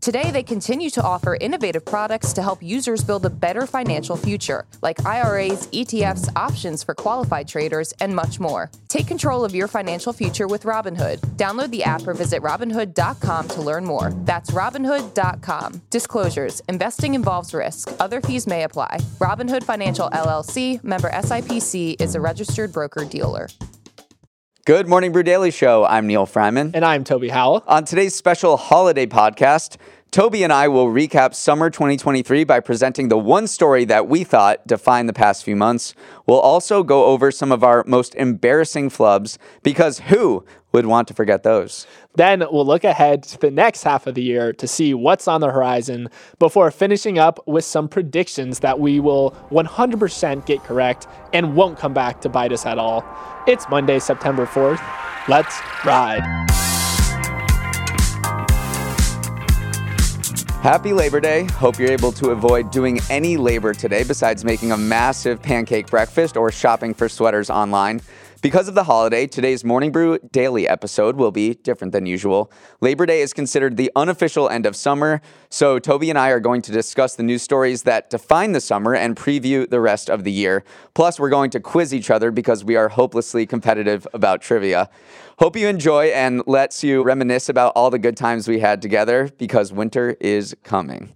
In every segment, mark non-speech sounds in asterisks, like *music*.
Today, they continue to offer innovative products to help users build a better financial future, like IRAs, ETFs, options for qualified traders, and much more. Take control of your financial future with Robinhood. Download the app or visit Robinhood.com to learn more. That's Robinhood.com. Disclosures Investing involves risk, other fees may apply. Robinhood Financial LLC, member SIPC, is a registered broker dealer. Good Morning Brew Daily Show. I'm Neal Freyman. And I'm Toby Howell. On today's special holiday podcast, Toby and I will recap summer 2023 by presenting the one story that we thought defined the past few months. We'll also go over some of our most embarrassing flubs because who would want to forget those? Then we'll look ahead to the next half of the year to see what's on the horizon before finishing up with some predictions that we will 100% get correct and won't come back to bite us at all. It's Monday, September 4th. Let's ride. Happy Labor Day. Hope you're able to avoid doing any labor today besides making a massive pancake breakfast or shopping for sweaters online. Because of the holiday, today's Morning Brew daily episode will be different than usual. Labor Day is considered the unofficial end of summer, so Toby and I are going to discuss the news stories that define the summer and preview the rest of the year. Plus, we're going to quiz each other because we are hopelessly competitive about trivia. Hope you enjoy and lets you reminisce about all the good times we had together because winter is coming.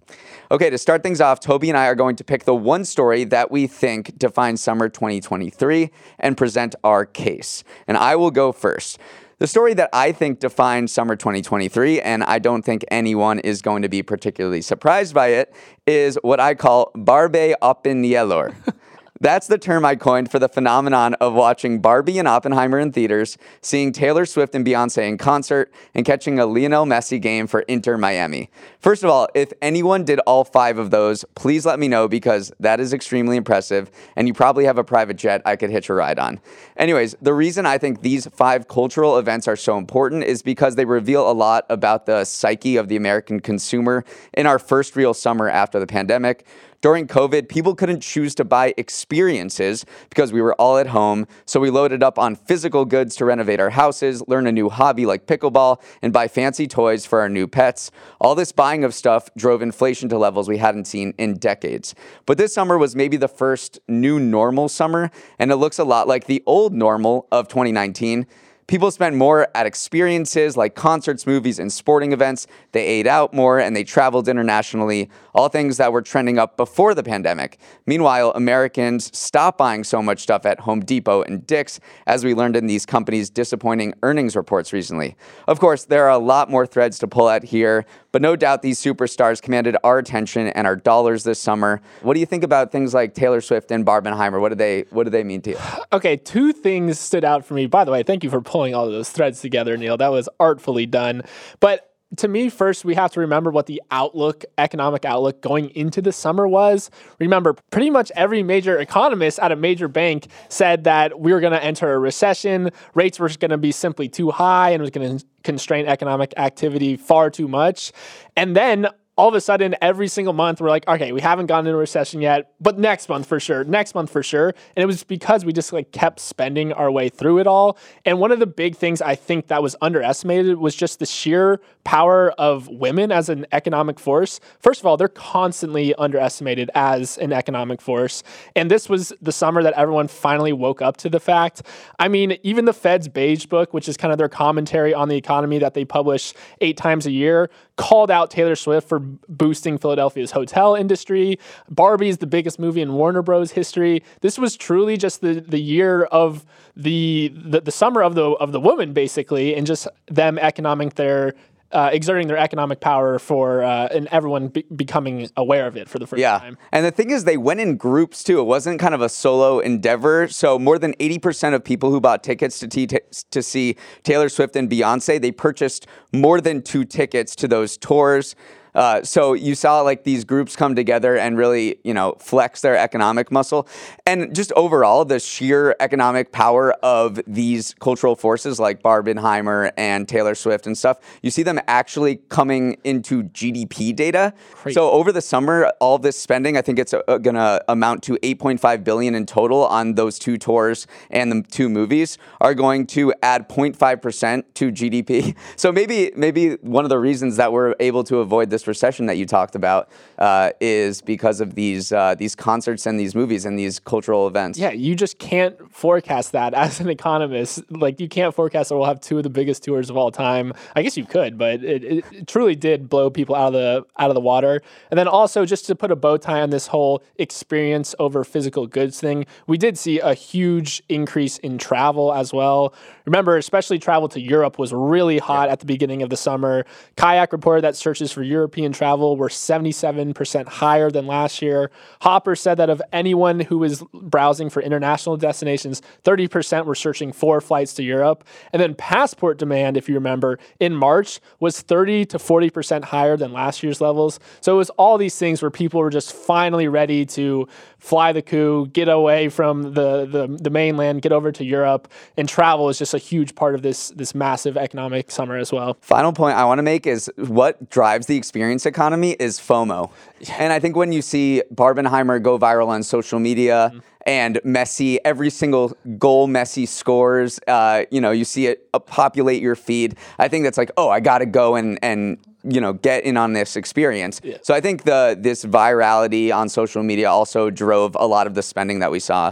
Okay, to start things off, Toby and I are going to pick the one story that we think defines summer 2023 and present our case. And I will go first. The story that I think defines summer 2023, and I don't think anyone is going to be particularly surprised by it, is what I call Barbenheimer. *laughs* That's the term I coined for the phenomenon of watching Barbie and Oppenheimer in theaters, seeing Taylor Swift and Beyonce in concert, and catching a Lionel Messi game for Inter Miami. First of all, if anyone did all five of those, please let me know because that is extremely impressive, and you probably have a private jet I could hitch a ride on. Anyways, the reason I think these five cultural events are so important is because they reveal a lot about the psyche of the American consumer in our first real summer after the pandemic. During COVID, people couldn't choose to buy experiences because we were all at home. So we loaded up on physical goods to renovate our houses, learn a new hobby like pickleball, and buy fancy toys for our new pets. All this buying of stuff drove inflation to levels we hadn't seen in decades. But this summer was maybe the first new normal summer, and it looks a lot like the old normal of 2019. People spent more at experiences like concerts, movies, and sporting events. They ate out more and they traveled internationally, all things that were trending up before the pandemic. Meanwhile, Americans stopped buying so much stuff at Home Depot and Dick's, as we learned in these companies' disappointing earnings reports recently. Of course, there are a lot more threads to pull at here, but no doubt these superstars commanded our attention and our dollars this summer. What do you think about things like Taylor Swift and Barbenheimer? What do they what do they mean to you? *sighs* Okay, two things stood out for me. By the way, thank you for pulling all of those threads together, Neal. That was artfully done. But to me, first, we have to remember what the outlook, economic outlook going into the summer was. Remember, pretty much every major economist at a major bank said that we were going to enter a recession, rates were going to be simply too high, and was going to constrain economic activity far too much. And then all of a sudden every single month we're like okay we haven't gone into a recession yet but next month for sure next month for sure. And it was because we just like kept spending our way through it all. And one of the big things i think that was underestimated was just the sheer power of women as an economic force. First of all they're constantly underestimated as an economic force. And this was the summer that everyone finally woke up to the fact. I mean even the fed's beige book which is kind of their commentary on the economy that they publish eight times a year called out taylor swift for boosting Philadelphia's hotel industry. Barbie is the biggest movie in Warner Bros. history. This was truly just the the year of the the, the summer of the of the woman, basically, and just them economic their uh, exerting their economic power for uh, and everyone be- becoming aware of it for the first yeah. time. And the thing is, they went in groups too. It wasn't kind of a solo endeavor. So more than eighty percent of people who bought tickets to t- to see Taylor Swift and Beyonce, they purchased more than two tickets to those tours. Uh, so you saw like these groups come together and really, you know, flex their economic muscle. And just overall, the sheer economic power of these cultural forces like Barbenheimer and Taylor Swift and stuff, you see them actually coming into GDP data. Crazy. So over the summer, all this spending, I think it's uh, going to amount to 8.5 billion in total on those two tours and the two movies are going to add 0.5% to GDP. *laughs* So maybe maybe one of the reasons that we're able to avoid this recession that you talked about uh, is because of these uh, these concerts and these movies and these cultural events. Yeah, you just can't forecast that *laughs* as an economist. Like you can't forecast that we'll have two of the biggest tours of all time. I guess you could, but it, it truly did blow people out of the out of the water. And then also just to put a bow tie on this whole experience over physical goods thing, we did see a huge increase in travel as well. Remember, especially travel to Europe was really hot yeah. at the beginning of the summer. Kayak reported that searches for European travel were 77% higher than last year. Hopper said that of anyone who was browsing for international destinations, 30% were searching for flights to Europe. And then passport demand, if you remember, in March was 30 to 40% higher than last year's levels. So it was all these things where people were just finally ready to fly the coup, get away from the, the, the mainland, get over to Europe, and travel is just a huge part of this this massive economic summer as well. Final point I want to make is what drives the experience economy is FOMO. And I think when you see Barbenheimer go viral on social media, mm-hmm and Messi, every single goal Messi scores, uh, you know, you see it uh, populate your feed. I think that's like, oh, I got to go and and you know get in on this experience. Yeah. So I think the this virality on social media also drove a lot of the spending that we saw.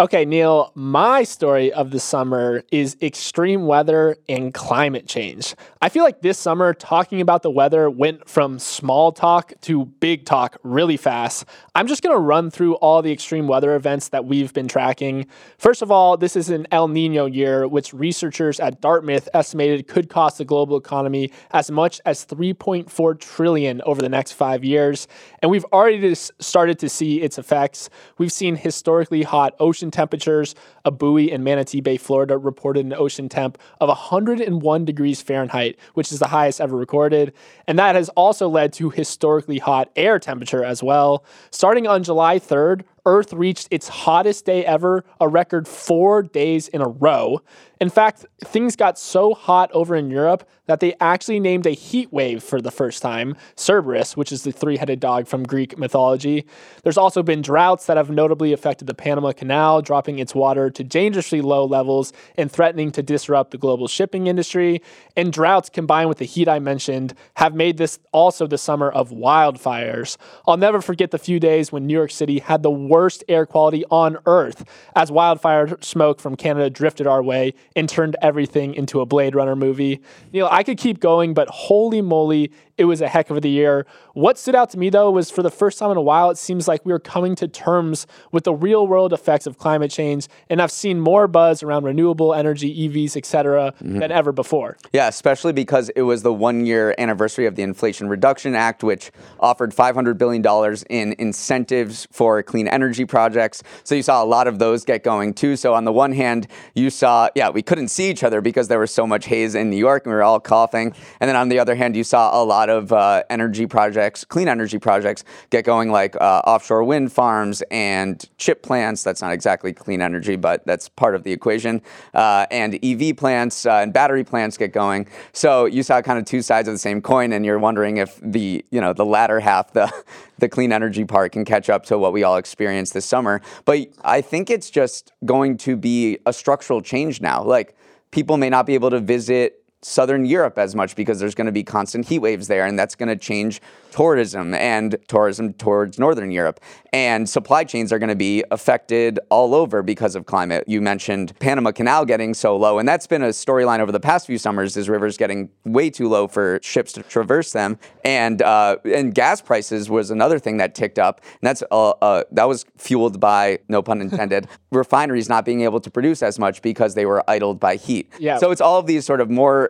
Okay, Neal, my story of the summer is extreme weather and climate change. I feel like this summer, talking about the weather went from small talk to big talk really fast. I'm just going to run through all the extreme weather events that we've been tracking. First of all, this is an El Nino year, which researchers at Dartmouth estimated could cost the global economy as much as 3.4 trillion over the next five years. And we've already started to see its effects. We've seen historically hot ocean temperatures. A buoy in Manatee Bay, Florida reported an ocean temp of 101 degrees Fahrenheit, which is the highest ever recorded. And that has also led to historically hot air temperature as well. Starting on July 3rd, Earth reached its hottest day ever, a record four days in a row. In fact, things got so hot over in Europe that they actually named a heat wave for the first time, Cerberus, which is the three headed dog from Greek mythology. There's also been droughts that have notably affected the Panama Canal, dropping its water to dangerously low levels and threatening to disrupt the global shipping industry. And droughts combined with the heat I mentioned have made this also the summer of wildfires. I'll never forget the few days when New York City had the worst air quality on Earth as wildfire smoke from Canada drifted our way and turned everything into a Blade Runner movie. Neal, I could keep going, but holy moly, it was a heck of a year. What stood out to me though was for the first time in a while, it seems like we are coming to terms with the real world effects of climate change, and I've seen more buzz around renewable energy, EVs, etc., mm-hmm. than ever before. Yeah, especially because it was the one year anniversary of the Inflation Reduction Act, which offered $500 billion in incentives for clean energy projects. So you saw a lot of those get going too. So on the one hand, you saw, yeah, we couldn't see each other because there was so much haze in New York and we were all coughing. And then on the other hand, you saw a lot of uh, energy projects, clean energy projects, get going, like uh, offshore wind farms and chip plants. That's not exactly clean energy, but that's part of the equation. Uh, and EV plants uh, and battery plants get going. So you saw kind of two sides of the same coin, and you're wondering if the you know the latter half, the *laughs* the clean energy part, can catch up to what we all experienced this summer. But I think it's just going to be a structural change now. Like people may not be able to visit southern Europe as much because there's going to be constant heat waves there, and that's going to change tourism and tourism towards northern Europe. And supply chains are going to be affected all over because of climate. You mentioned Panama Canal getting so low, and that's been a storyline over the past few summers. Is rivers getting way too low for ships to traverse them, and uh, and gas prices was another thing that ticked up, and that's uh, uh, that was fueled by no pun *laughs* intended refineries not being able to produce as much because they were idled by heat. Yeah. So it's all of these sort of more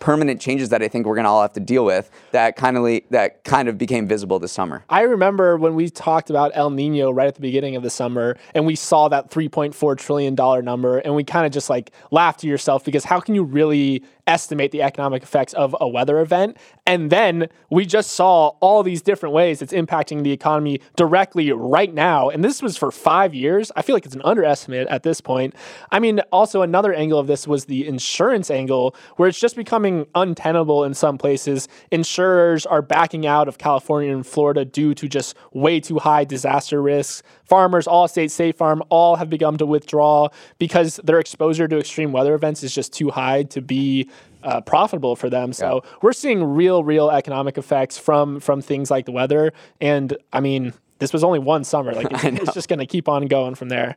permanent changes that I think we're going to all have to deal with that kind of that kind of became visible this summer. I remember when we talked about El Nino right at the beginning of the summer and we saw that 3.4 trillion dollar number and we kind of just like laughed to yourself because how can you really estimate the economic effects of a weather event And then we just saw all these different ways it's impacting the economy directly right now. And this was for five years. I feel like it's an underestimate at this point. I mean, also another angle of this was the insurance angle, where it's just becoming untenable in some places. Insurers are backing out of California and Florida due to just way too high disaster risks. Farmers, Allstate, State Farm, all have begun to withdraw because their exposure to extreme weather events is just too high to be uh, profitable for them. So yeah. we're seeing real, real economic effects from from things like the weather. And I mean, this was only one summer. Like *laughs* it's, it's just going to keep on going from there.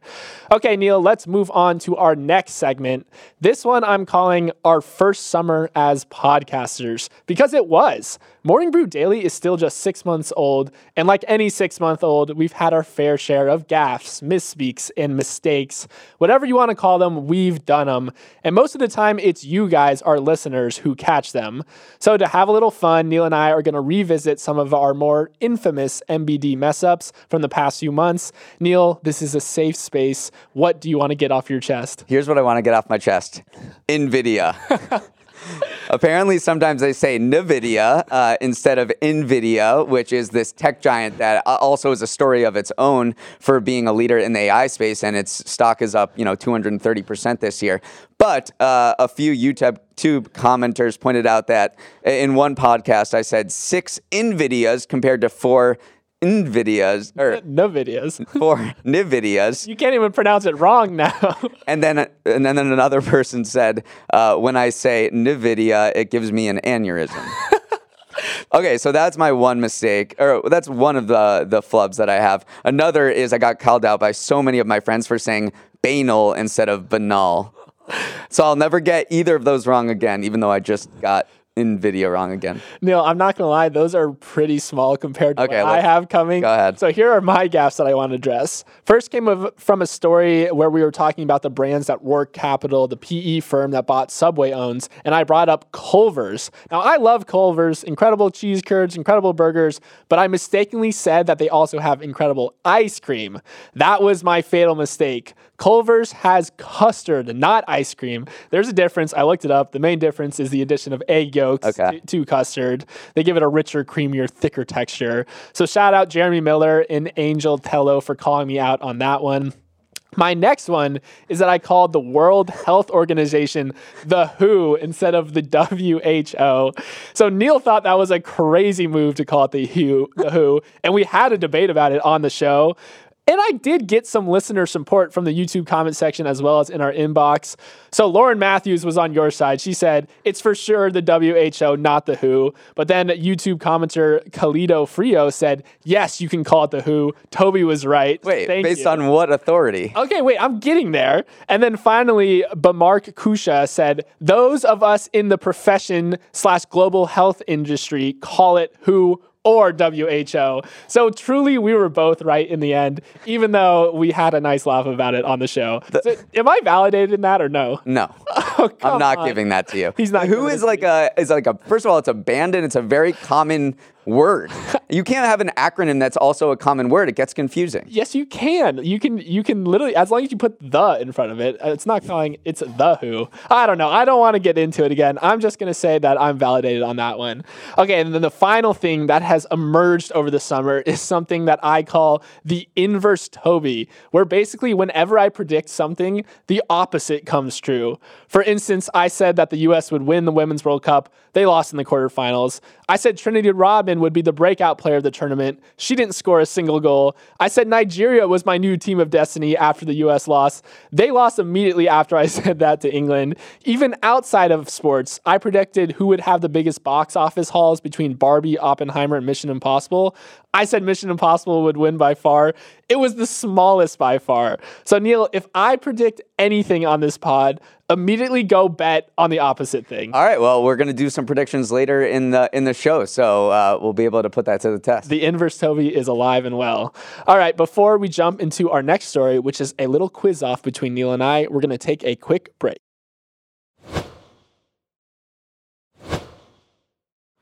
Okay, Neal, let's move on to our next segment. This one I'm calling our first summer as podcasters because it was. Morning Brew Daily is still just six months old, and like any six month old, we've had our fair share of gaffes, misspeaks, and mistakes. Whatever you want to call them, we've done them. And most of the time, it's you guys, our listeners, who catch them. So to have a little fun, Neal and I are going to revisit some of our more infamous MBD mess ups from the past few months. Neal, this is a safe space. What do you want to get off your chest? Here's what I want to get off my chest NVIDIA. *laughs* Apparently, sometimes they say NVIDIA uh, instead of NVIDIA, which is this tech giant that uh, also is a story of its own for being a leader in the AI space, and its stock is up, you know, 230% this year. But uh, a few YouTube commenters pointed out that in one podcast, I said six NVIDIAs compared to four Nvidias or *laughs* Nvidias *laughs* for Nvidias. You can't even pronounce it wrong now. *laughs* and then and then another person said, uh, when I say Nvidia, it gives me an aneurysm. okay, so that's my one mistake, or that's one of the the flubs that I have. Another is I got called out by so many of my friends for saying banal instead of banal. So I'll never get either of those wrong again, even though I just got NVIDIA wrong again. Neal, I'm not gonna lie; those are pretty small compared to okay, what I have coming. Go ahead. So here are my gaps that I want to address. First came of, from a story where we were talking about the brands that Roark Capital, the PE firm that bought Subway, owns, and I brought up Culver's. Now I love Culver's, incredible cheese curds, incredible burgers, but I mistakenly said that they also have incredible ice cream. That was my fatal mistake. Culver's has custard, not ice cream. There's a difference. I looked it up. The main difference is the addition of egg yolks okay. to, to, custard. They give it a richer, creamier, thicker texture. So shout out Jeremy Miller and Angel Tello for calling me out on that one. My next one is that I called the World Health Organization the WHO instead of the WHO. So Neal thought that was a crazy move to call it the WHO, the WHO and we had a debate about it on the show. And I did get some listener support from the YouTube comment section as well as in our inbox. So Lauren Matthews was on your side. She said, it's for sure the WHO, not the WHO. But then YouTube commenter Kalido Frio said, yes, you can call it the WHO. Toby was right. Wait, Thank based you. on what authority? Okay, wait, I'm getting there. And then finally, Bamark Kusha said, those of us in the profession slash global health industry call it WHO or WHO. So truly, we were both right in the end, even though we had a nice laugh about it on the show. The, so, am I validated in that or no? No, *laughs* oh, I'm not on. giving that to you. He's not. Who is like a is like a first of all, it's abandoned. It's a very common word. you can't have an acronym that's also a common word. It gets confusing. Yes, you can. You can you can literally as long as you put the in front of it. Uh, it's not calling it's the who. I don't know. I don't want to get into it again. I'm just going to say that I'm validated on that one. Okay, and then the final thing that has emerged over the summer is something that I call the inverse Toby, where basically whenever I predict something, the opposite comes true. For instance, I said that the US would win the Women's World Cup. They lost in the quarterfinals. I said Trinity Would be the breakout player of the tournament. She didn't score a single goal. I said Nigeria was my new team of destiny after the US loss. They lost immediately after I *laughs* said that to England. Even outside of sports, I predicted who would have the biggest box office hauls between Barbie, Oppenheimer, and Mission Impossible. I said Mission Impossible would win by far. It was the smallest by far. So, Neal, if I predict anything on this pod, immediately go bet on the opposite thing. All right. Well, we're going to do some predictions later in the in the show, so uh, we'll be able to put that to the test. The inverse Toby is alive and well. All right. Before we jump into our next story, which is a little quiz off between Neal and I, we're going to take a quick break.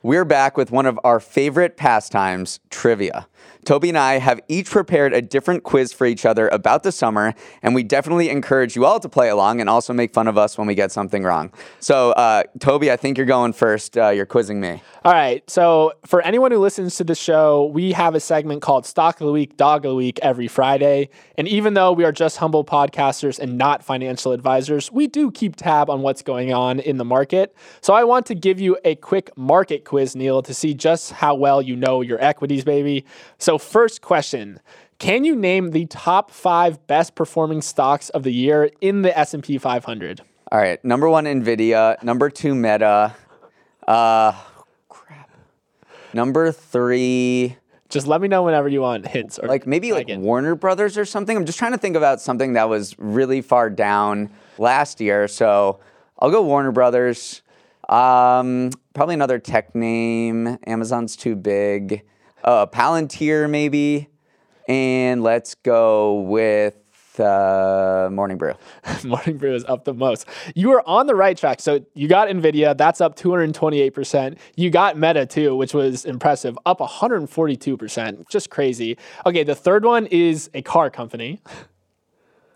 We're back with one of our favorite pastimes, trivia. Toby and I have each prepared a different quiz for each other about the summer, and we definitely encourage you all to play along and also make fun of us when we get something wrong. So, uh, Toby, I think you're going first. Uh, you're quizzing me. All right. So, for anyone who listens to the show, we have a segment called Stock of the Week, Dog of the Week every Friday. And even though we are just humble podcasters and not financial advisors, we do keep tab on what's going on in the market. So, I want to give you a quick market quiz, Neal, to see just how well you know your equities, baby. So, first question. Can you name the top five best performing stocks of the year in the S&P 500? All right. Number one, Nvidia. Number two, Meta. Uh, crap. Number three, Just let me know whenever you want hints. Or like maybe like again. Warner Brothers or something. I'm just trying to think about something that was really far down last year. So I'll go Warner Brothers. Um, probably another tech name. Amazon's too big. Uh, Palantir maybe. And let's go with uh, Morning Brew. *laughs* Morning Brew is up the most. You are on the right track. So you got Nvidia, that's up 228%. You got Meta too, which was impressive, up 142%. Just crazy. Okay, the third one is a car company. *laughs*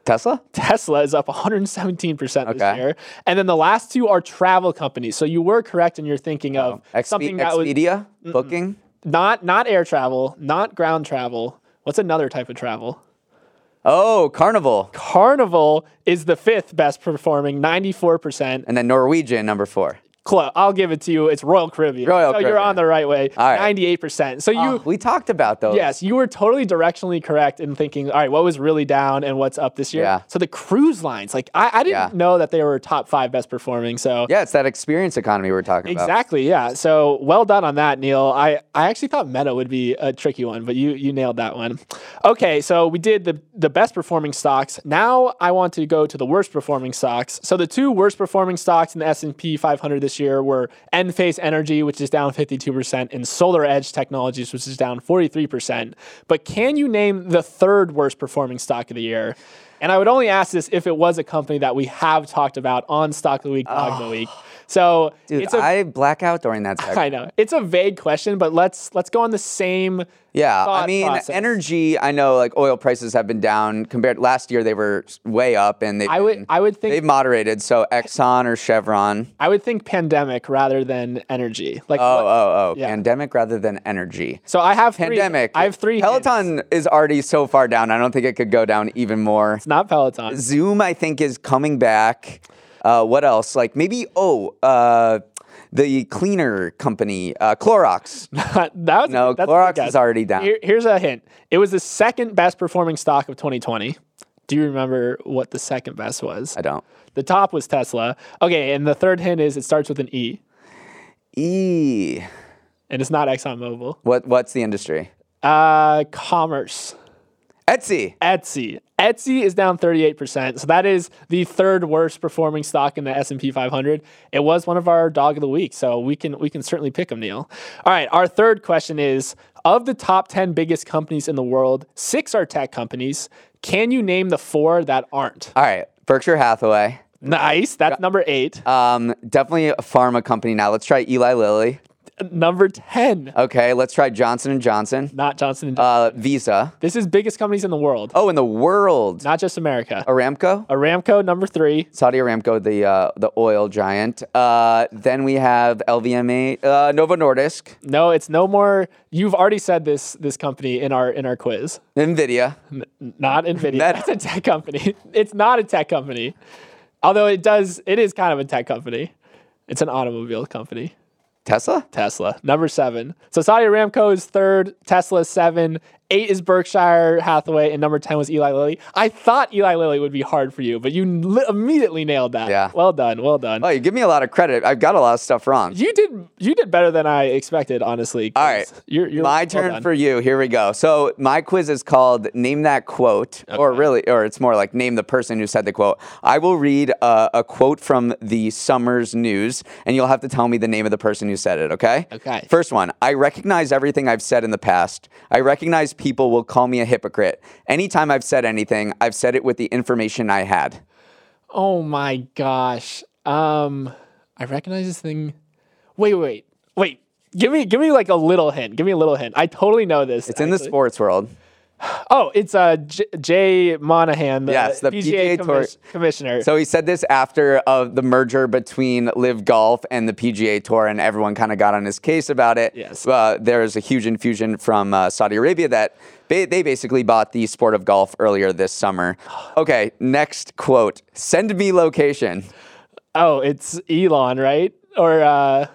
Tesla? *laughs* Tesla is up 117% this Okay. year. And then the last two are travel companies. So you were correct in your thinking of um, Expe- something that was Expedia? Booking? not not air travel, not ground travel. What's another type of travel? Oh, Carnival. Carnival is the fifth best performing, 94%. And then Norwegian, number four. Close. I'll give it to you. It's Royal Caribbean. Royal so you're on the right way. All right. 98%. So you, Oh, we talked about those. yes, you were totally directionally correct in thinking, all right, what was really down and what's up this year? Yeah. So the cruise lines, like I, I didn't Yeah. know that they were top five best performing. So Yeah, it's that experience economy we're talking about. Exactly, yeah. So well done on that, Neal. I, I actually thought Meta would be a tricky one, but you you nailed that one. Okay, so we did the the best performing stocks. Now I want to go to the worst performing stocks. So the two worst performing stocks in the S&P 500 this year were Enphase Energy, which is down 52%, and SolarEdge Technologies, which is down 43%. But can you name the third worst performing stock of the year? And I would only ask this if it was a company that we have talked about on Stock of the Week, Dog of ah. the Week. So Dude, it's a I black out during that segment. *laughs* I know it's a vague question, but let's let's go on the same. Yeah, I mean, process. energy. I know, like oil prices have been down compared. Last year, they were way up, and they've I would been- I would think they've moderated. So Exxon or Chevron. I would think pandemic rather than energy. Like Oh, what- oh, oh! Yeah. Pandemic rather than energy. so I have Pandemic. Three, I have three. hints. Peloton is already so far down. I don't think it could go down even more. It's not Peloton. Zoom, I think, is coming back. Uh, what else? Like maybe oh, uh, the cleaner company, uh, Clorox. *laughs* that was, No, Clorox is already down. Here- here's a hint. It was the second best performing stock of 2020. Do you remember what the second best was? I don't. The top was Tesla. Okay, and the third hint is it starts with an E, E. and it's not ExxonMobil. What? What's the industry? Uh, commerce. Etsy. Etsy. Etsy is down 38%. So that is the third worst performing stock in the S&P 500. It was one of our dog of the week, so we can we can certainly pick them, Neal. All right, our third question is of the top 10 biggest companies in the world, 6 are tech companies. Can you name the 4 that aren't? All right, Berkshire Hathaway. Nice. That's number 8. Um, definitely a pharma company. Now let's try Eli Lilly. Number 10. Okay, let's try Johnson and Johnson. Not Johnson and Johnson. Uh, Visa. this is biggest companies in the world, Oh, in the world. not just America. Aramco. Aramco number 3. Saudi Aramco, the uh, the oil giant. Uh, then we have LVMH, uh, Novo Nordisk, No, it's no more. You've already said this this company in our in our quiz. Nvidia. Not Nvidia. That's a tech company. *laughs* It's not a tech company. Although it does it is kind of a tech company. It's an automobile company. Tesla? Tesla. Number seven. So Saudi Aramco is third, Tesla seven, eight is Berkshire Hathaway, and number 10 was Eli Lilly. I thought Eli Lilly would be hard for you, but you li- immediately nailed that. Yeah. Well done. Well done. Oh, you give me a lot of credit. I've got a lot of stuff wrong. You did you did better than I expected, honestly. All right. You're, you're my well turn done. for you. Here we go. So my quiz is called Name That Quote, or really, or it's more like Name the Person Who Said the Quote. I will read uh, a quote from the Summers News, and you'll have to tell me the name of the person who said it, okay? Okay. First one I recognize everything I've said in the past. I recognize people will call me a hypocrite. Anytime I've said anything, I've said it with the information I had. Oh my gosh. Um, I recognize this thing. Wait, wait, wait. Give me give me like a little hint. Give me a little hint. I totally know this. It's in the sports world. Oh, it's uh J- Jay Monahan, the, Yes, the PGA, PGA Tour- commis- commissioner. So he said this after of the merger between LIV Golf and the PGA Tour, and everyone kind of got on his case about it. Yes. Uh, there's a huge infusion from uh, Saudi Arabia that they, they basically bought the sport of golf earlier this summer. *sighs* Okay, next quote. Send me location. oh, it's Elon, right? Or uh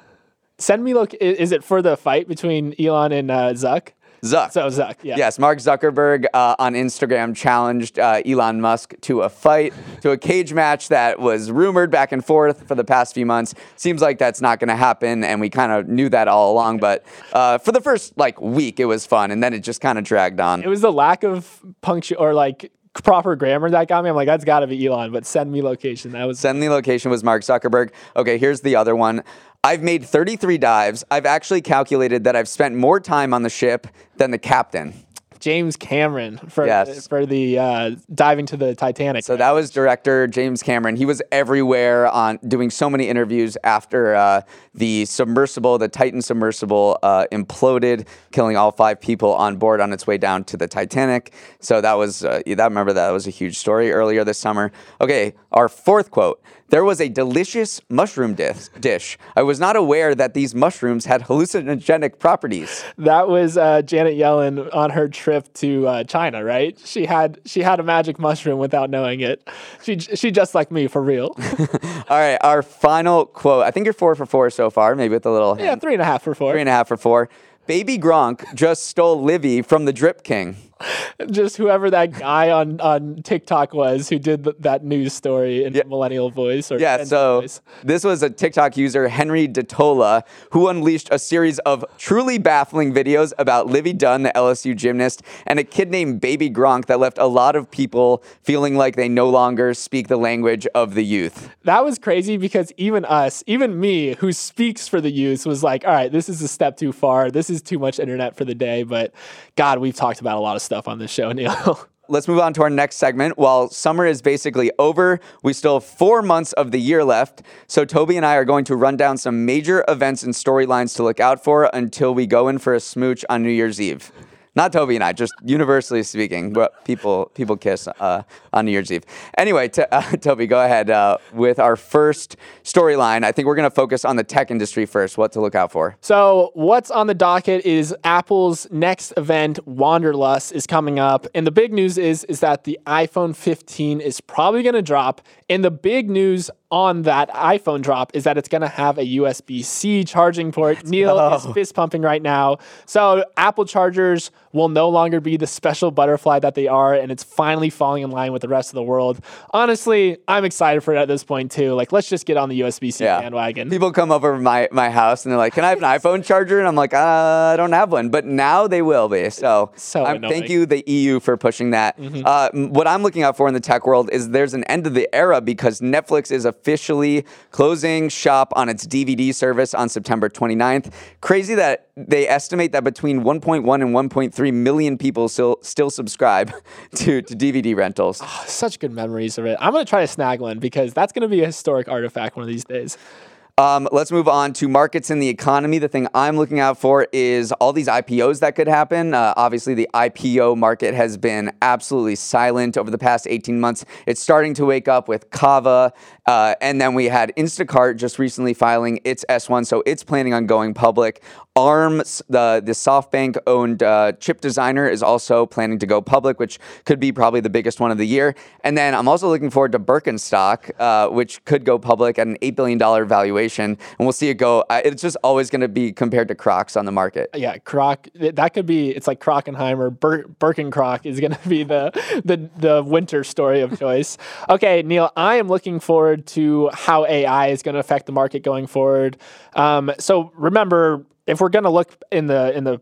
send me look. Is it for the fight between Elon and uh, Zuck? Zuck. So Zuck, yeah. Yes, Mark Zuckerberg uh, on Instagram challenged uh, Elon Musk to a fight, to a cage match that was rumored back and forth for the past few months. Seems like that's not going to happen, and we kind of knew that all along. But uh, for the first like week, it was fun, and then it just kind of dragged on. It was the lack of punctu or like proper grammar that got me. I'm like, that's got to be Elon. But send me location. That was Send me location was Mark Zuckerberg. Okay, here's the other one. I've made 33 dives. I've actually calculated that I've spent more time on the ship than the captain. James Cameron for Yes. for the uh, diving to the Titanic. So that was director James Cameron. He was everywhere on doing so many interviews after uh, the submersible, the Titan submersible, uh, imploded, killing all five people on board on its way down to the Titanic. So that was uh, that. Remember that was a huge story earlier this summer. Okay, our fourth quote. There was a delicious mushroom dish. I was not aware that these mushrooms had hallucinogenic properties. That was uh, Janet Yellen on her trip to uh, China, right? She had she had a magic mushroom without knowing it. She she just like me for real. *laughs* All right, our final quote. I think you're four for four so far, maybe with a little yeah, three and a half for four. Three and a half for four. Baby Gronk just stole Livvy from the Drip King. *laughs* Just whoever that guy on on TikTok was who did th- that news story in millennial voice or Yeah, so voice. this was a TikTok user, Henry Detola, who unleashed a series of truly baffling videos about Livvy Dunne, the LSU gymnast, and a kid named Baby Gronk that left a lot of people feeling like they no longer speak the language of the youth. that was crazy because even us, even me, who speaks for the youth, was like, all right, this is a step too far. This is too much internet for the day. But God, we've talked about a lot of stuff on this show, *laughs* Neal. Let's move on to our next segment. While summer is basically over, we still have four months of the year left. So, Toby and I are going to run down some major events and storylines to look out for until we go in for a smooch on New Year's Eve. Not Toby and I, just universally speaking, what people people kiss uh, on New Year's Eve. Anyway, to, uh, *laughs* Toby, go ahead uh, with our first storyline. I think we're going to focus on the tech industry first. What to look out for? So, what's on the docket is Apple's next event, Wonderlust, is coming up, and the big news is is that the iPhone 15 is probably going to drop. And the big news on that iPhone drop is that it's going to have a USB-C charging port. Neal is fist pumping right now. So, Apple chargers will no longer be the special butterfly that they are, and it's finally falling in line with the rest of the world. Honestly, I'm excited for it at this point too. Like, let's just get on the USB-C bandwagon. People come over my, my house and they're like, "Can I have an iPhone charger?" And I'm like, uh, "I don't have one," but now they will be. So, So Mm-hmm. thank you, the EU, for pushing that. Uh, what I'm looking out for in the tech world is there's an end of the era because Netflix is officially closing shop on its DVD service on September 29th. Crazy that they estimate that between 1.1 and 1.3 million people still still subscribe *laughs* to, to DVD rentals. Oh, such good memories of it. I'm gonna try to snag one because that's gonna be a historic artifact one of these days. Um, let's move on to markets in the economy. The thing I'm looking out for is all these IPOs that could happen. Uh, obviously, the IPO market has been absolutely silent over the past 18 months. It's starting to wake up with Cava. Uh, and then we had Instacart just recently filing its S1, so it's planning on going public. ARMS, the, the SoftBank owned uh, chip designer, is also planning to go public, which could be probably the biggest one of the year. And then I'm also looking forward to Birkenstock, uh, which could go public at an $8 billion valuation. And we'll see it go. Uh, it's just always going to be compared to Crocs on the market. Yeah, Croc. That could be. It's like Crockenheimer. Bir- Birkencroc is gonna be the the the winter story of choice. Okay, Neal. I am looking forward to how AI is going to affect the market going forward. Um, so remember, if we're going to look in the in the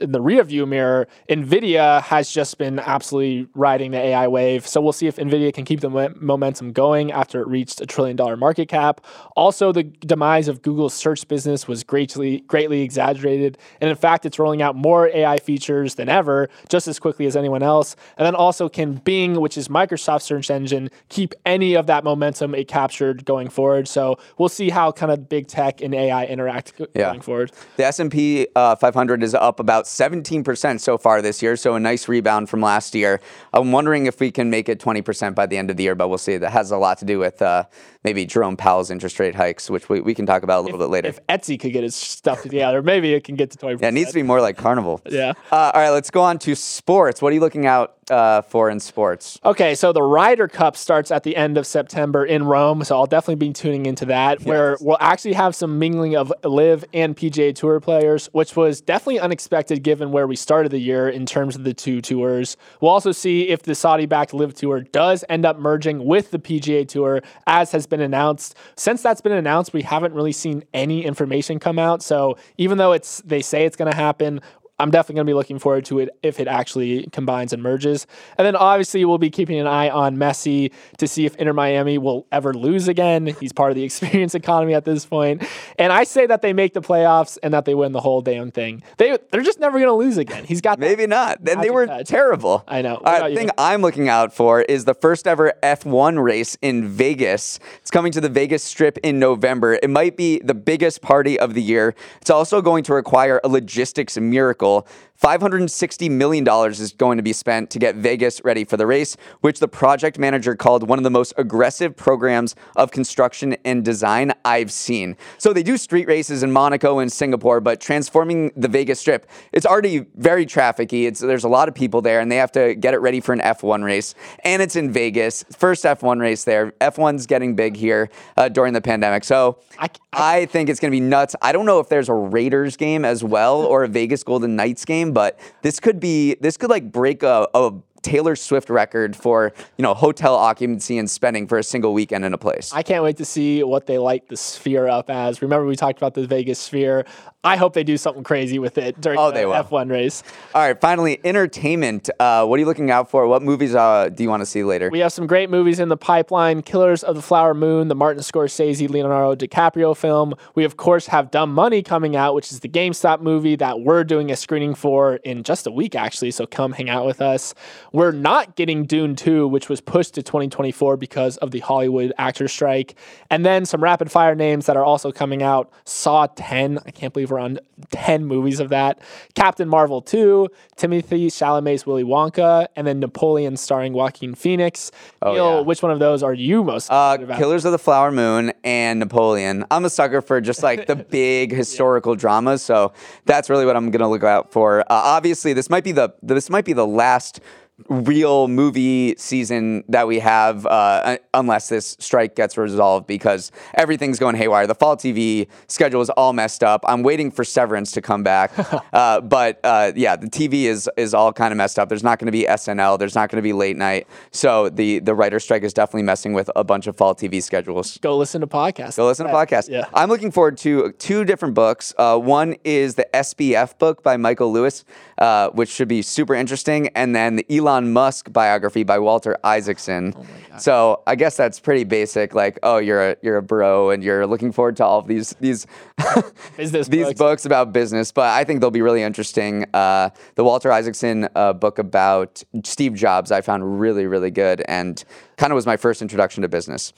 in the rearview mirror, Nvidia has just been absolutely riding the AI wave. So we'll see if Nvidia can keep the momentum going after it reached a trillion dollar market cap. Also, the demise of Google's search business was greatly greatly exaggerated, and in fact, it's rolling out more AI features than ever, just as quickly as anyone else. And then also, can Bing, which is Microsoft's search engine, keep any of that momentum it captured going forward? So we'll see how kind of big tech and AI interact Yeah. going forward. The S&P uh, 500 is up about 17% so far this year, so a nice rebound from last year. I'm wondering if we can make it 20% by the end of the year, but we'll see. That has a lot to do with uh, maybe Jerome Powell's interest rate hikes, which we, we can talk about a little bit later. If Etsy could get its stuff together, *laughs* maybe it can get to 20%. yeah, it needs to be more like Carnival. Yeah. Uh, all right, let's go on to sports. What are you looking out uh, for in sports? Okay, so the Ryder Cup starts at the end of September in Rome, so I'll definitely be tuning into that, where we'll actually have some mingling of LIV and PGA Tour players, which was definitely unexpected given where we started the year in terms of the two tours. We'll also see if the Saudi-backed LIV Tour does end up merging with the PGA Tour, as has been announced. Since that's been announced, we haven't really seen any information come out. So even though it's they say it's going to happen, I'm definitely going to be looking forward to it if it actually combines and merges. And then obviously we'll be keeping an eye on Messi to see if Inter Miami will ever lose again. He's part of the *laughs* experience economy at this point. And I say that they make the playoffs and that they win the whole damn thing. They they're just never going to lose again. He's got Maybe not. Then they were touch. terrible. I know. All What right, about the thing I'm looking out for is the first ever F1 race in Vegas. It's coming to the Vegas Strip in November. It might be the biggest party of the year. It's also going to require a logistics miracle people $560 million is going to be spent to get Vegas ready for the race, which the project manager called one of the most aggressive programs of construction and design I've seen. So they do street races in Monaco and Singapore, but transforming the Vegas Strip, it's already very trafficy. It's there's a lot of people there, and they have to get it ready for an F1 race, and it's in Vegas. First F1 race there. F1's getting big here uh, during the pandemic, so I- I think it's going to be nuts. I don't know if there's a Raiders game as well or a Vegas Golden Knights game, but this could be this could like break a, a Taylor Swift record for you know hotel occupancy and spending for a single weekend in a place. I can't wait to see what they light the sphere up as. Remember, we talked about the Vegas sphere. I hope they do something crazy with it during Oh, the. F1 race. All right, finally, entertainment. Uh, what are you looking out for? What movies uh, do you want to see later? We have some great movies in the pipeline Killers of the Flower Moon, the Martin Scorsese, Leonardo DiCaprio film. We, of course, have Dumb Money coming out, which is the GameStop movie that we're doing a screening for in just a week, actually. So come hang out with us. We're not getting Dune 2, which was pushed to 2024 because of the Hollywood actor strike. And then some rapid fire names that are also coming out Saw 10. I can't believe we're on 10 movies of that. Captain Marvel 2, Timothée Chalamet's Willy Wonka, and then Napoleon starring Joaquin Phoenix. Neal, yeah. which one of those are you most Uh, excited about? Killers of the Flower Moon and Napoleon. I'm a sucker for just like the *laughs* big historical dramas, so that's really what I'm gonna look out for. Uh, obviously, this might be the this might be the last real movie season that we have, uh, unless this strike gets resolved because everything's going haywire. The fall TV schedule is all messed up. I'm waiting for Severance to come back, *laughs* uh, but uh, yeah, the TV is is all kind of messed up. There's not going to be SNL. There's not going to be late night. So the the writer strike is definitely messing with a bunch of fall TV schedules. Go listen to podcasts. Go listen to podcasts. Yeah. I'm looking forward to two different books. Uh, one is the SBF book by Michael Lewis, uh, which should be super interesting, and then the Elon Musk biography by Walter Isaacson. so I guess that's pretty basic. Like, oh, you're a you're a bro, and you're looking forward to all of these these *laughs* Business these books. books about business. But I think they'll be really interesting. Uh, the Walter Isaacson uh, book about Steve Jobs I found really really good, and kind of was my first introduction to business.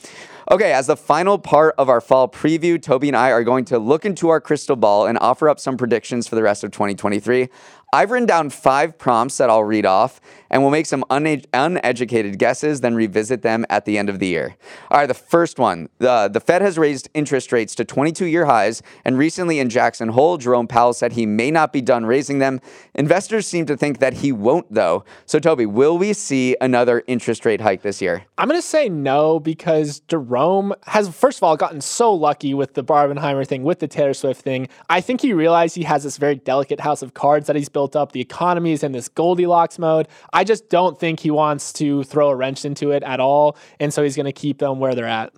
Okay, as the final part of our fall preview, Toby and I are going to look into our crystal ball and offer up some predictions for the rest of 2023. I've written down five prompts that I'll read off, and we'll make some une- uneducated guesses, then revisit them at the end of the year. All right, the first one the, the Fed has raised interest rates to 22 year highs, and recently in Jackson Hole, Jerome Powell said he may not be done raising them. Investors seem to think that he won't, though. So, Toby, will we see another interest rate hike this year? I'm going to say no because Jerome has, first of all, gotten so lucky with the Barbenheimer thing, with the Taylor Swift thing. I think he realized he has this very delicate house of cards that he's built up. The economy is in this Goldilocks mode. I just don't think he wants to throw a wrench into it at all. And so he's going to keep them where they're at.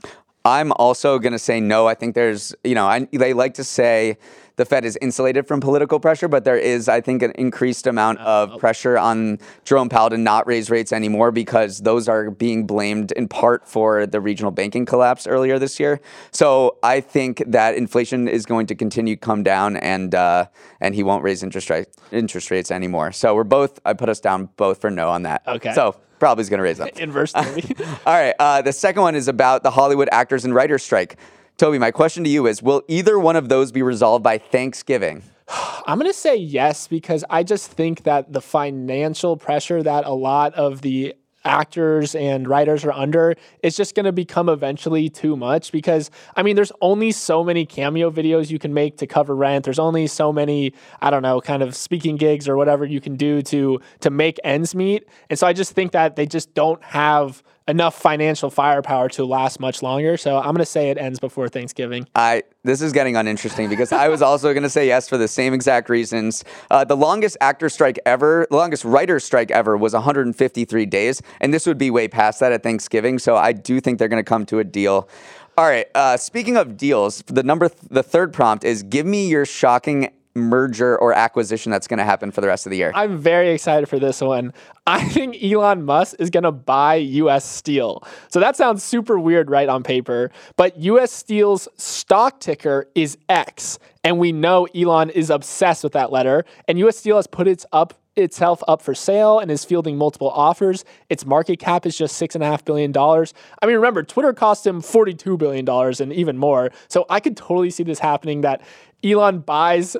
I'm also going to say no. I think there's, you know, I, they like to say the Fed is insulated from political pressure, but there is, I think, an increased amount of pressure on Jerome Powell to not raise rates anymore because those are being blamed in part for the regional banking collapse earlier this year. So I think that inflation is going to continue to come down, and uh, and he won't raise interest rate interest rates anymore. So we're both. I put us down both for no on that. Okay. So probably is going to raise them. *laughs* Inverse theory. *laughs* All right. Uh, the second one is about the Hollywood actors and writers strike. Toby, my question to you is: Will either one of those be resolved by Thanksgiving? *sighs* I'm going to say yes because I just think that the financial pressure that a lot of the actors and writers are under it's just going to become eventually too much because I mean there's only so many cameo videos you can make to cover rent. There's only so many I don't know kind of speaking gigs or whatever you can do to to make ends meet. And so I just think that they just don't have enough financial firepower to last much longer so I'm going to say it ends before Thanksgiving I this is getting uninteresting because I was also going to say yes for the same exact reasons. Uh, the longest actor strike ever, the longest writer strike ever was 153 days, and this would be way past that at Thanksgiving. So I do think they're going to come to a deal. All right. Uh, speaking of deals, the number, th- the third prompt is give me your shocking merger or acquisition that's going to happen for the rest of the year. I'm very excited for this one. I think Elon Musk is going to buy US Steel. So that sounds super weird, right, on paper. But US Steel's stock ticker is X. And we know Elon is obsessed with that letter. And US Steel has put its up itself up for sale and is fielding multiple offers. Its market cap is just six and a half billion dollars. I mean, remember, Twitter cost him $42 billion and even more. So I could totally see this happening that Elon buys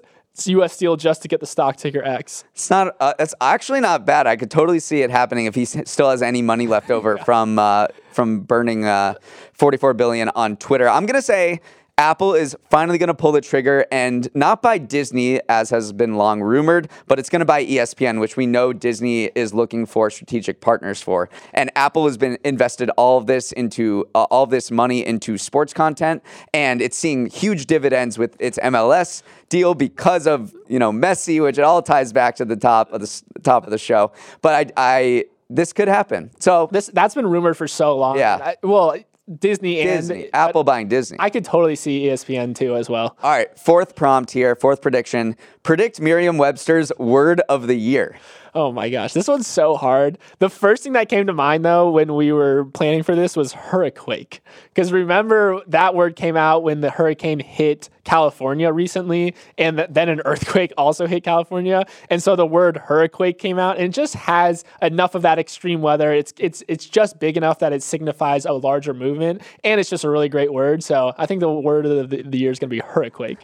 US Steel just to get the stock ticker X. It's not. Uh, it's actually not bad. I could totally see it happening if he s- still has any money left over *laughs* from uh, from burning uh, 44 billion on Twitter. I'm gonna say Apple is finally gonna pull the trigger and not buy Disney as has been long rumored, but it's gonna buy E ESPN, which we know Disney is looking for strategic partners for. And Apple has been invested all of this into uh, all of this money into sports content, and it's seeing huge dividends with its MLS deal because of you know Messi, which it all ties back to the top of the top of the show. But I, I this could happen. So This that's been rumored for so long. Yeah. I- well, Disney, Disney, and Apple buying Disney. I could totally see ESPN too as well. all right, fourth prompt here, fourth prediction. Predict Merriam-Webster's word of the year. Oh my gosh, this one's so hard. The first thing that came to mind though when we were planning for this was hurricane. Because remember that word came out when the hurricane hit California recently, and th- then an earthquake also hit California, and so the word hurricane came out, and it just has enough of that extreme weather. It's it's it's just big enough that it signifies a larger movement, and it's just a really great word. So I think the word of the, the year is going to be hurricane.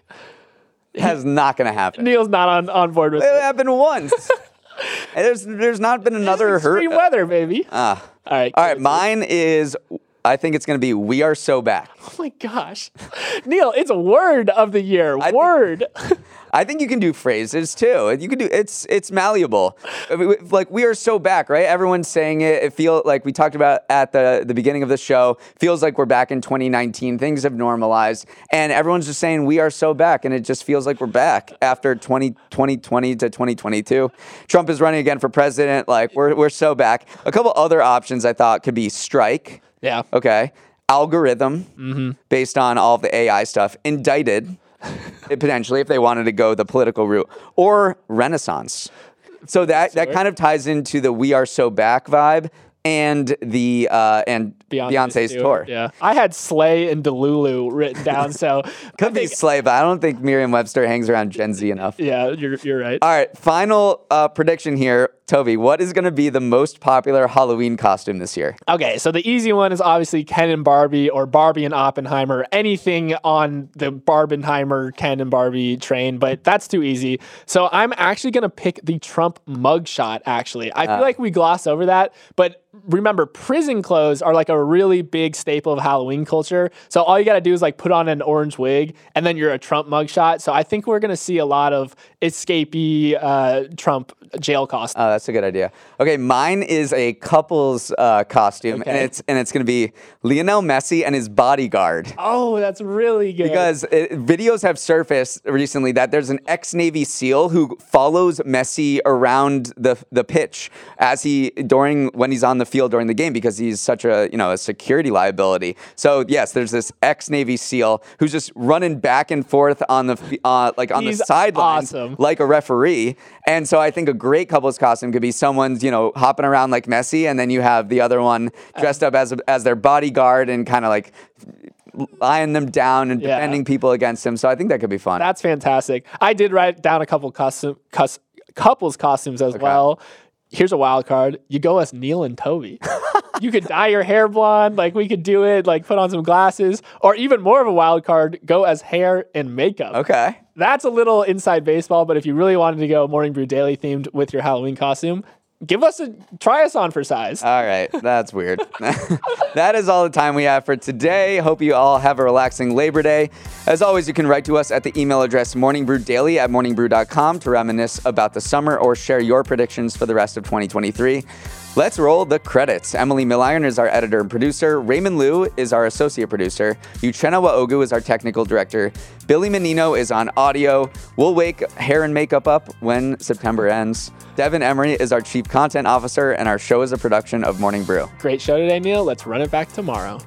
That's not going to happen. Neal's not on, on board with It it. happened once. *laughs* There's there's not been another Extreme hur- weather, baby. Ah. All right. All right, mine is. I think it's going to be "We Are So Back." *laughs* Oh my gosh. Neal, it's a word of the year. think- word. *laughs* I think you can do phrases too. You can do it's it's malleable. Like we are so back, right? Everyone's saying it. It feel like we talked about at the the beginning of the show. Feels like we're back in 2019. Things have normalized, and everyone's just saying we are so back, and it just feels like we're back after 20, 2020 to 2022. Trump is running again for president. Like we're we're so back. A couple other options I thought could be strike. Yeah. Okay. Algorithm, mm-hmm. based on all the AI stuff, indicted, *laughs* potentially, if they wanted to go the political route, or Renaissance. So that, that kind of ties into the We Are So Back vibe and the uh, and Beyonce's too. tour. Yeah. I had Slay and Delulu written down, *laughs* so Could be Slay, but I don't think Merriam-Webster hangs around Gen Z enough. Yeah, you're you're right. All right, final uh, prediction here, Toby. What is going to be the most popular Halloween costume this year? Okay, so the easy one is obviously Ken and Barbie or Barbie and Oppenheimer, anything on the Barbenheimer Ken and Barbie train, but that's too easy. So I'm actually going to pick the Trump mugshot, actually. I feel like we gloss over that, but remember, prison clothes are like a really big staple of Halloween culture. So all you got to do is like put on an orange wig and then you're a Trump mugshot. So I think we're going to see a lot of escapee uh, Trump jail costumes. Uh, that's a good idea. Okay, mine is a couple's uh, costume, and it's and it's gonna be Lionel Messi and his bodyguard. Oh, that's really good. Because it, videos have surfaced recently that there's an ex-Navy SEAL who follows Messi around the the pitch as he during when he's on the field during the game because he's such a you know a security liability. So yes, there's this ex-Navy SEAL who's just running back and forth on the uh, like on He's the sidelines awesome. like a referee. And so I think a great couple's costume could be someone's you know hopping around like Messi, and then you have the other one dressed up as as their bodyguard and kind of like lying them down and Yeah. defending people against him. So I think that could be fun. That's fantastic. I did write down a couple custom cus, couples costumes as well. Here's a wild card. You go as Neal and Toby. *laughs* you could dye your hair blonde, like we could do it, like put on some glasses, or even more of a wild card, go as hair and makeup. okay. That's a little inside baseball, but if you really wanted to go Morning Brew Daily themed with your Halloween costume, give us a try us on for size. All right. That's weird. *laughs* that is all the time we have for today. Hope you all have a relaxing Labor Day. As always, you can write to us at the email address morningbrewdaily at morningbrew.com to reminisce about the summer or share your predictions for the rest of 2023. Let's roll the credits. Emily Milliron is our editor and producer. Raymond Liu is our associate producer. Uchenna Waogu is our technical director. Billy Menino is on audio. We'll wake hair and makeup up when September ends. Devin Emery is our chief content officer, and our show is a production of Morning Brew. Great show today, Neal. Let's run it back tomorrow.